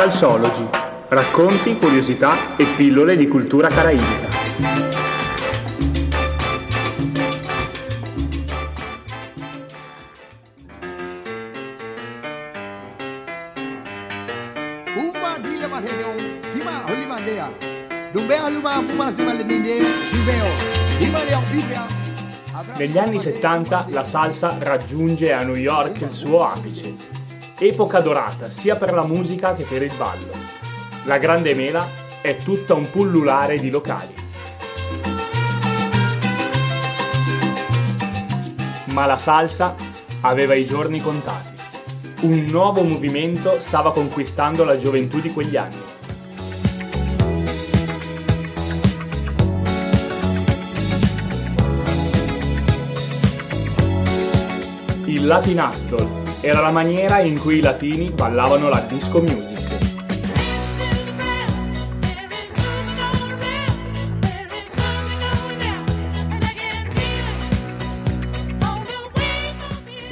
Salsology, racconti, curiosità e pillole di cultura caraibica. Negli anni 70 la salsa raggiunge a New York il suo apice. Epoca dorata sia per la musica che per il ballo. La Grande Mela è tutta un pullulare di locali. Ma la salsa aveva i giorni contati. Un nuovo movimento stava conquistando la gioventù di quegli anni. Il Latinastol era la maniera in cui i latini ballavano la disco music.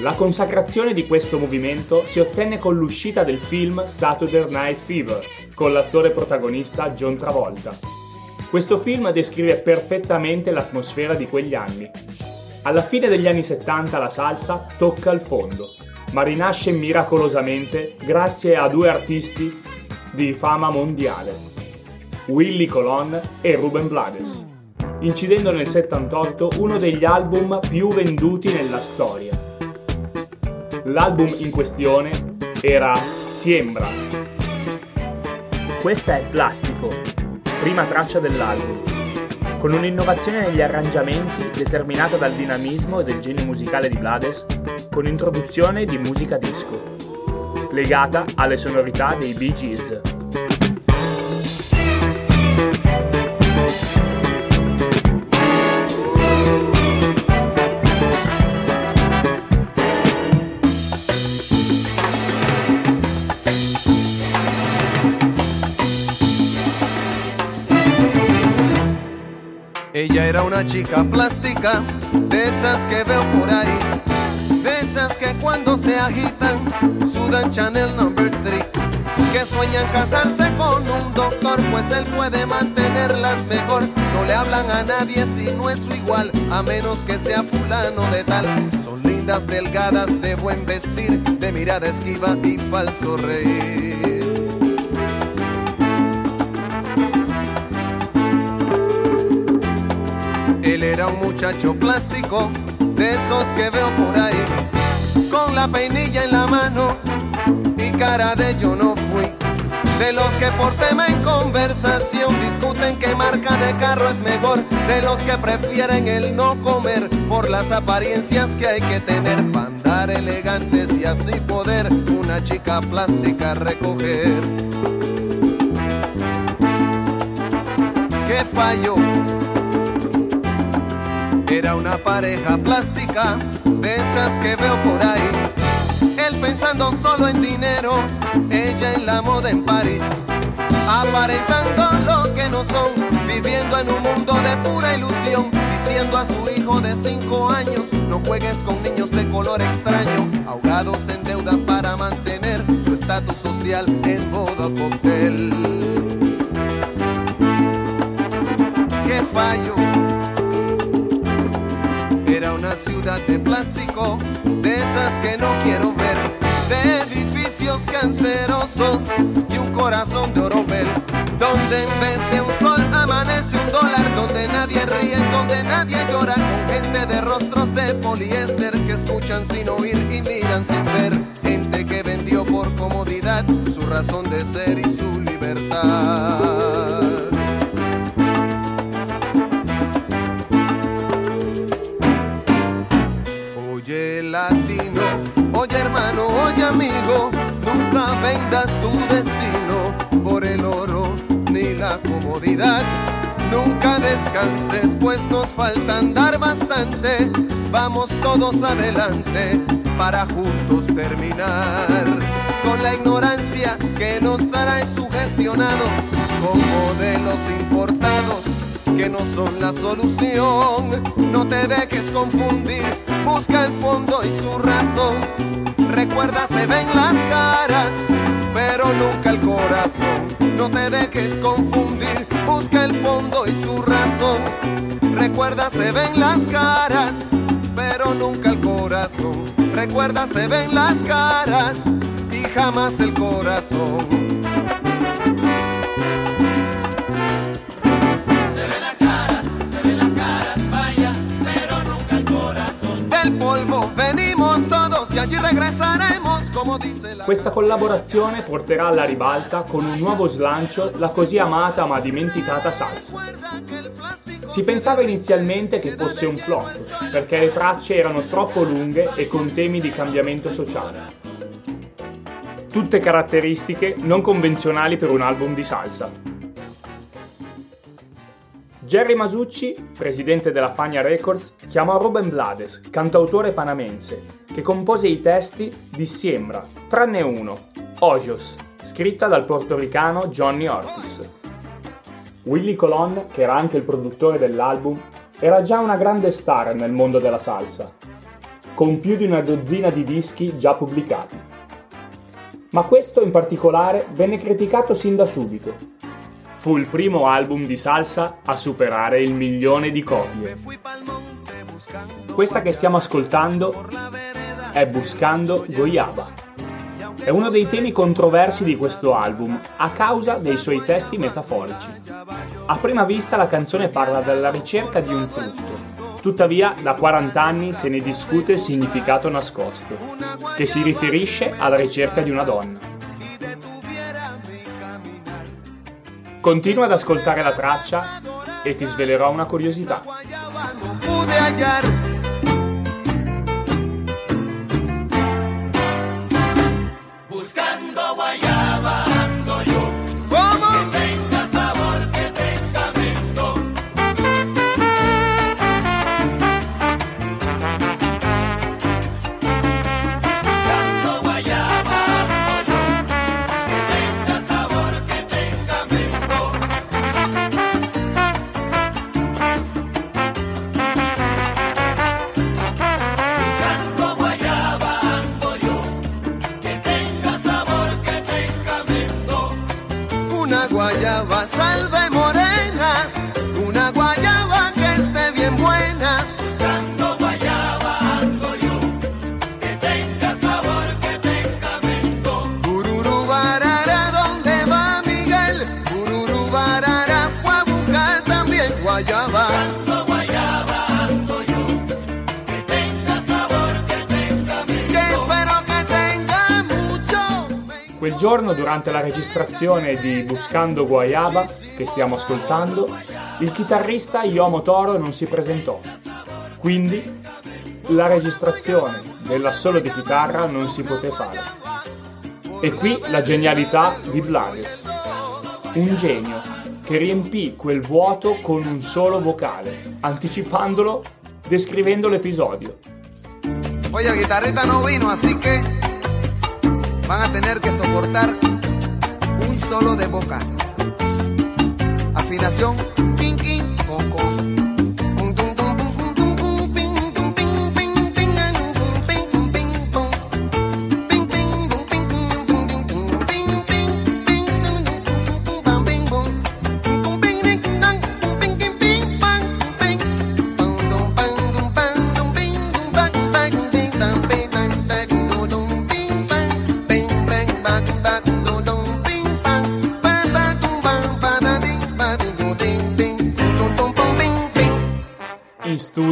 La consacrazione di questo movimento si ottenne con l'uscita del film Saturday Night Fever, con l'attore protagonista John Travolta. Questo film descrive perfettamente l'atmosfera di quegli anni, alla fine degli anni 70 la salsa tocca il fondo, ma rinasce miracolosamente grazie a due artisti di fama mondiale, Willy Colon e Ruben Blades, incidendo nel 78 uno degli album più venduti nella storia. L'album in questione era Siembra. Questa è Plastico, prima traccia dell'album, con un'innovazione negli arrangiamenti determinata dal dinamismo e del genio musicale di Blades, con introduzione di musica disco, legata alle sonorità dei Bee Gees. Era una chica plástica, de esas que veo por ahí, de esas que cuando se agitan sudan Chanel number 3, que sueñan casarse con un doctor, pues él puede mantenerlas mejor. No le hablan a nadie si no es su igual, a menos que sea fulano de tal. Son lindas, delgadas, de buen vestir, de mirada esquiva y falso reír. Él era un muchacho plástico, de esos que veo por ahí, con la peinilla en la mano y cara de yo no fui. De los que por tema en conversación discuten qué marca de carro es mejor, de los que prefieren el no comer por las apariencias que hay que tener para andar elegantes y así poder una chica plástica recoger. ¿Qué? Era una pareja plástica, de esas que veo por ahí. Él pensando solo en dinero, ella en la moda en París. Aparentando lo que no son, viviendo en un mundo de pura ilusión. Diciendo a su hijo de 5 años, no juegues con niños de color extraño. Ahogados en deudas para mantener su estatus social en modo cóctel. ¡Qué fallo! Era una ciudad de plástico, de esas que no quiero ver, de edificios cancerosos y un corazón de oropel, donde en vez de un sol amanece un dólar, donde nadie ríe, donde nadie llora, con gente de rostros de poliéster que escuchan sin oír y miran sin ver, gente que vendió por comodidad su razón de ser y su libertad. Amigo, nunca vendas tu destino por el oro ni la comodidad. Nunca descanses, pues nos falta andar bastante. Vamos todos adelante para juntos terminar con la ignorancia que nos trae sugestionados con modelos importados que no son la solución. No te dejes confundir, busca el fondo y su razón. Recuerda, se ven las caras, pero nunca el corazón. No te dejes confundir, busca el fondo y su razón. Recuerda, se ven las caras, pero nunca el corazón. Recuerda, se ven las caras y jamás el corazón. Questa collaborazione porterà alla ribalta con un nuovo slancio la così amata ma dimenticata salsa. Si pensava inizialmente che fosse un flop, perché le tracce erano troppo lunghe e con temi di cambiamento sociale. Tutte caratteristiche non convenzionali per un album di salsa. Jerry Masucci, presidente della Fania Records, chiamò Ruben Blades, cantautore panamense, che compose i testi di Siembra, tranne uno, Ojos, scritta dal portoricano Johnny Ortiz. Willy Colon, che era anche il produttore dell'album, era già una grande star nel mondo della salsa, con più di una dozzina di dischi già pubblicati. Ma questo in particolare venne criticato sin da subito, Fu il primo album di salsa a superare il milione di copie. Questa che stiamo ascoltando è Buscando Goiaba. È uno dei temi controversi di questo album a causa dei suoi testi metaforici. A prima vista la canzone parla della ricerca di un frutto, tuttavia da 40 anni se ne discute il significato nascosto, che si riferisce alla ricerca di una donna. Continua ad ascoltare la traccia e ti svelerò una curiosità. Giorno, durante la registrazione di Buscando Guayaba, che stiamo ascoltando, il chitarrista Yomo Toro non si presentò. Quindi la registrazione dell'assolo di chitarra non si poté fare. E qui la genialità di Blades. Un genio che riempì quel vuoto con un solo vocale, anticipandolo, descrivendo l'episodio. Oye, el guitarrista no vino, así que van a tener que soportar un solo de boca. Afinación, king, king, con, con.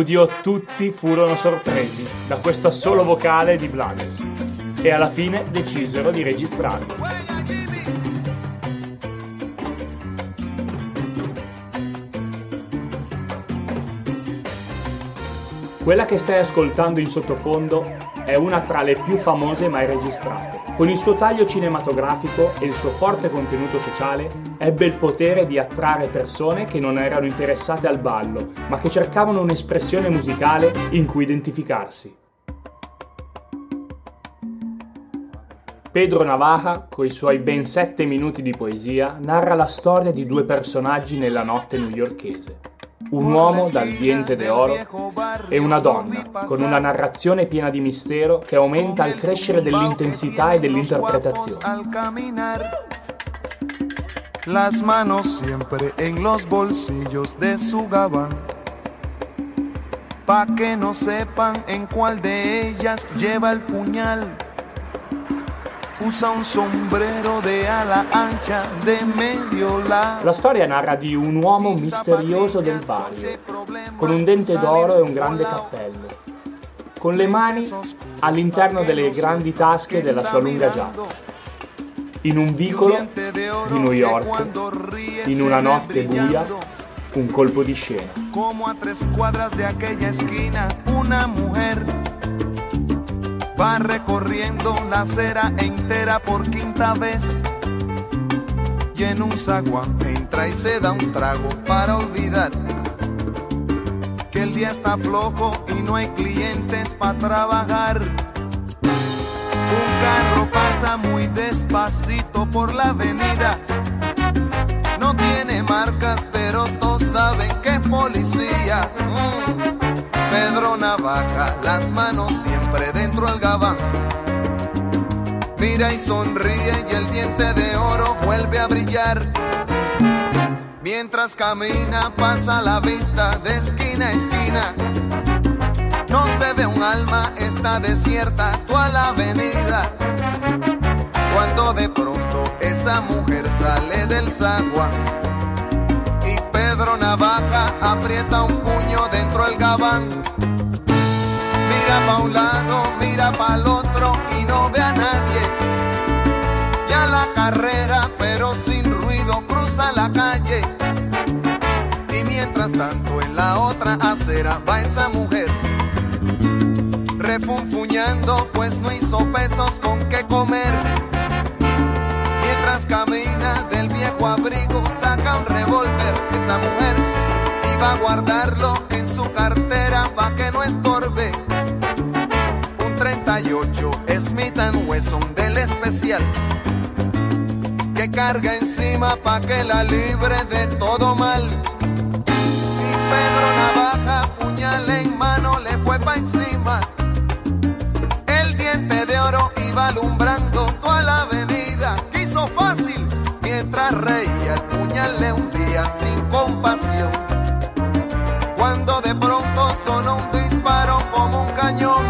Studio tutti furono sorpresi da questo assolo vocale di Blanes e alla fine decisero di registrarlo. Quella che stai ascoltando in sottofondo è una tra le più famose mai registrate. Con il suo taglio cinematografico e il suo forte contenuto sociale, ebbe il potere di attrarre persone che non erano interessate al ballo, ma che cercavano un'espressione musicale in cui identificarsi. Pedro Navaja, coi suoi ben sette minuti di poesia, narra la storia di due personaggi nella notte newyorkese un uomo dal diente d'oro e una donna, con una narrazione piena di mistero che aumenta al crescere dell'intensità e dell'interpretazione. las manos siempre en los bolsillos de su gabán. Pa' que no sepan en cuál de ellas lleva el puñal. Usa un sombrero de ala ancha de medio la. La storia narra di un uomo misterioso del Valle, con un dente d'oro e un grande cappello, con le mani all'interno delle grandi tasche della sua lunga giacca in un vicolo di New York, in una notte buia, un colpo di scena. Como a tres cuadras de aquella esquina, una mujer va recorriendo la acera entera por quinta vez. Y en un zaguán entra y se da un trago para olvidar que el día está flojo y no hay clientes para trabajar. Un carro pasa muy despacito por la avenida. No tiene marcas, pero todos saben que es policía. Mm. Pedro Navaja, las manos siempre dentro del gabán. Mira y sonríe y el diente de oro vuelve a brillar. Mientras camina pasa la vista de esquina a esquina no se ve un alma, está desierta toda la avenida. Cuando de pronto esa mujer sale del zaguán Pedro Navaja aprieta un puño dentro del gabán. Mira pa' un lado, mira pa' el otro y no ve a nadie. Ya la carrera, pero sin ruido, cruza la calle. Y mientras tanto en la otra acera va esa mujer refunfuñando, pues no hizo pesos con qué comer. Viejo abrigo, saca un revólver. Esa mujer iba a guardarlo en su cartera pa' que no estorbe. Un 38 Smith Wesson del especial que carga encima pa' que la libre de todo mal. Y Pedro Navaja, puñal en mano, le fue pa' encima de oro iba alumbrando reía el puñal le hundía sin compasión. Cuando de pronto sonó un disparo como un cañón.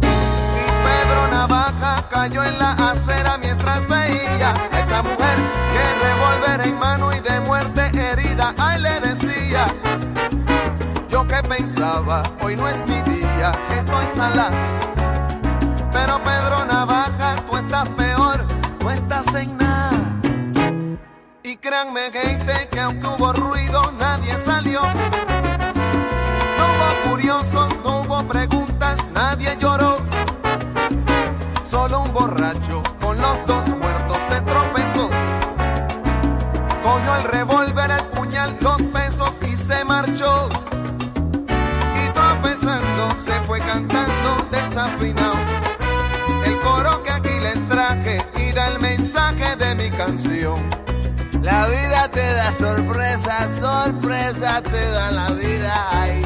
Y Pedro Navaja cayó en la acera mientras veía a esa mujer que revólver en mano y de muerte herida. Ay, le decía. Yo que pensaba, hoy no es mi día, estoy salada pero Pedro Navaja, tú estás peor, no estás en nada. Créanme, gente, que aunque hubo ruido, nadie salió. No hubo curiosos, no hubo preguntas, nadie lloró. Solo un borracho da sorpresas, sorpresas te da la vida. Ay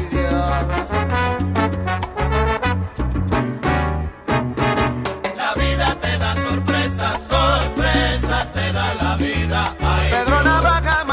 Pedro Navaja,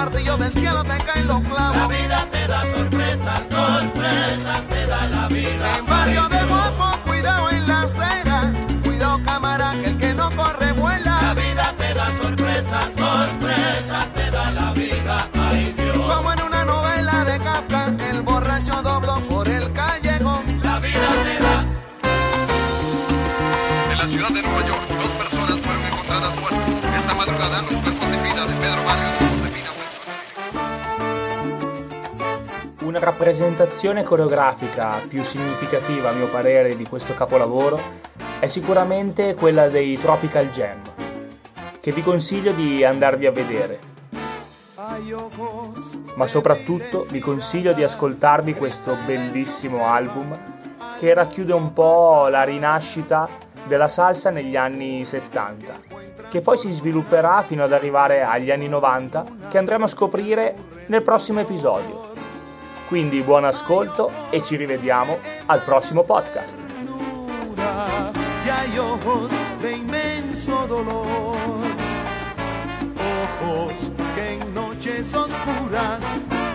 martillo del cielo, te caen los La clavos. vida rappresentazione coreografica più significativa, a mio parere, di questo capolavoro è sicuramente quella dei Tropical Jam, che vi consiglio di andarvi a vedere. Ma soprattutto vi consiglio di ascoltarvi questo bellissimo album che racchiude un po' la rinascita della salsa negli anni 70, che poi si svilupperà fino ad arrivare agli anni 90, che andremo a scoprire nel prossimo episodio. Quindi buon ascolto e ci rivediamo al prossimo podcast. de inmenso dolor. Ojos que en noches oscuras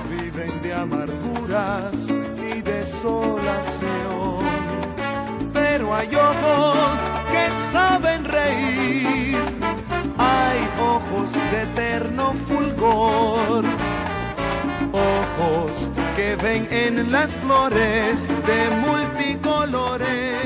viven de amarguras y desolación. Pero hay ojos que saben reír. Hay ojos de eterno fulgor ojos que ven en las flores de multicolores.